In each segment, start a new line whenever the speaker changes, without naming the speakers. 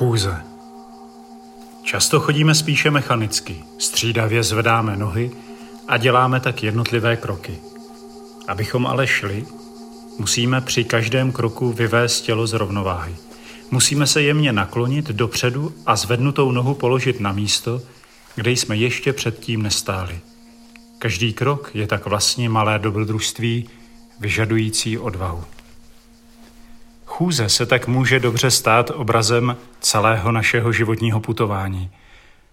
Chůze. Často chodíme spíše mechanicky, střídavě zvedáme nohy a děláme tak jednotlivé kroky. Abychom ale šli, musíme při každém kroku vyvést tělo z rovnováhy. Musíme se jemně naklonit dopředu a zvednutou nohu položit na místo, kde jsme ještě předtím nestáli. Každý krok je tak vlastně malé dobrodružství, vyžadující odvahu. Chůze se tak může dobře stát obrazem celého našeho životního putování.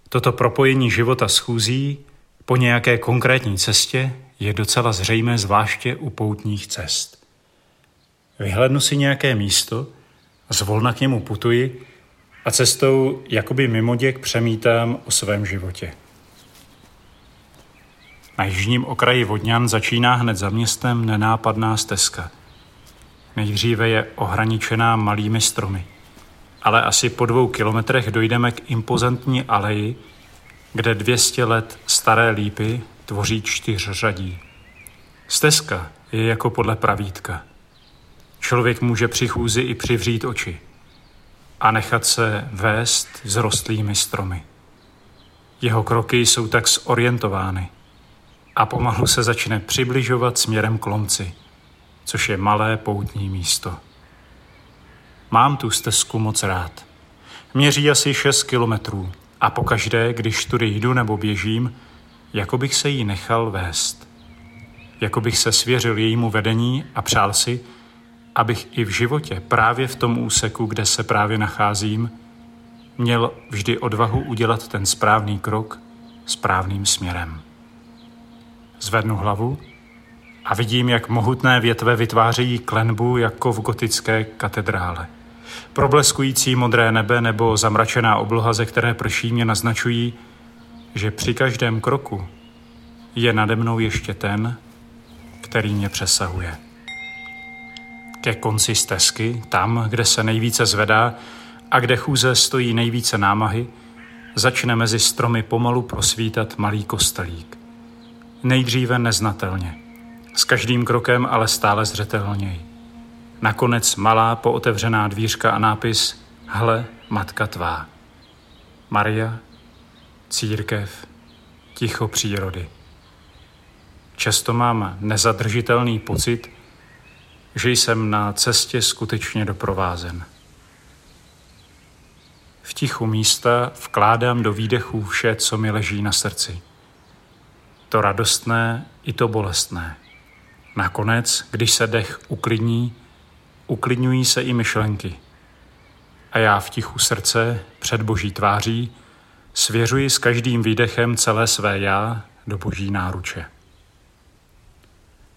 Toto propojení života s chůzí po nějaké konkrétní cestě je docela zřejmé zvláště u poutních cest. Vyhlednu si nějaké místo, zvolna k němu putuji a cestou jakoby mimoděk přemítám o svém životě. Na jižním okraji Vodňan začíná hned za městem nenápadná stezka – Nejdříve je ohraničená malými stromy. Ale asi po dvou kilometrech dojdeme k impozantní aleji, kde 200 let staré lípy tvoří čtyřřadí. Stezka je jako podle pravítka. Člověk může při chůzi i přivřít oči a nechat se vést vzrostlými stromy. Jeho kroky jsou tak zorientovány a pomalu se začne přibližovat směrem k lomci – což je malé poutní místo. Mám tu stezku moc rád. Měří asi 6 kilometrů a pokaždé, když tudy jdu nebo běžím, jako bych se jí nechal vést. Jako bych se svěřil jejímu vedení a přál si, abych i v životě, právě v tom úseku, kde se právě nacházím, měl vždy odvahu udělat ten správný krok správným směrem. Zvednu hlavu a vidím, jak mohutné větve vytvářejí klenbu jako v gotické katedrále. Probleskující modré nebe nebo zamračená obloha, ze které prší, mě naznačují, že při každém kroku je nade mnou ještě ten, který mě přesahuje. Ke konci stezky, tam, kde se nejvíce zvedá a kde chůze stojí nejvíce námahy, začne mezi stromy pomalu prosvítat malý kostelík. Nejdříve neznatelně – s každým krokem ale stále zřetelněji. Nakonec malá pootevřená dvířka a nápis Hle, matka tvá. Maria, církev, ticho přírody. Často mám nezadržitelný pocit, že jsem na cestě skutečně doprovázen. V tichu místa vkládám do výdechů vše, co mi leží na srdci. To radostné i to bolestné. Nakonec, když se dech uklidní, uklidňují se i myšlenky. A já v tichu srdce před boží tváří svěřuji s každým výdechem celé své já do boží náruče.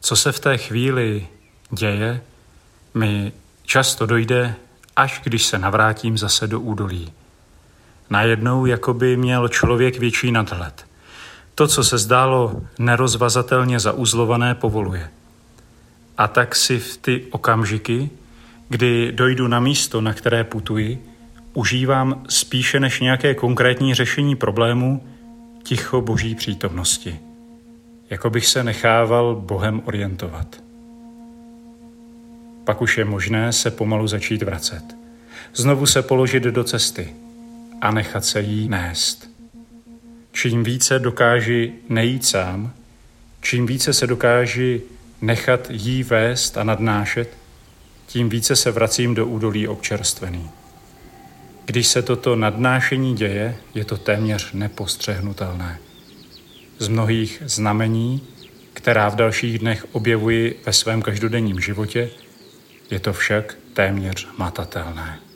Co se v té chvíli děje, mi často dojde, až když se navrátím zase do údolí. Najednou jako by měl člověk větší nadhled. To, co se zdálo nerozvazatelně zauzlované, povoluje – a tak si v ty okamžiky, kdy dojdu na místo, na které putuji, užívám spíše než nějaké konkrétní řešení problému ticho boží přítomnosti. Jako bych se nechával Bohem orientovat. Pak už je možné se pomalu začít vracet. Znovu se položit do cesty a nechat se jí nést. Čím více dokáži nejít sám, čím více se dokáži nechat jí vést a nadnášet, tím více se vracím do údolí občerstvený. Když se toto nadnášení děje, je to téměř nepostřehnutelné. Z mnohých znamení, která v dalších dnech objevuji ve svém každodenním životě, je to však téměř matatelné.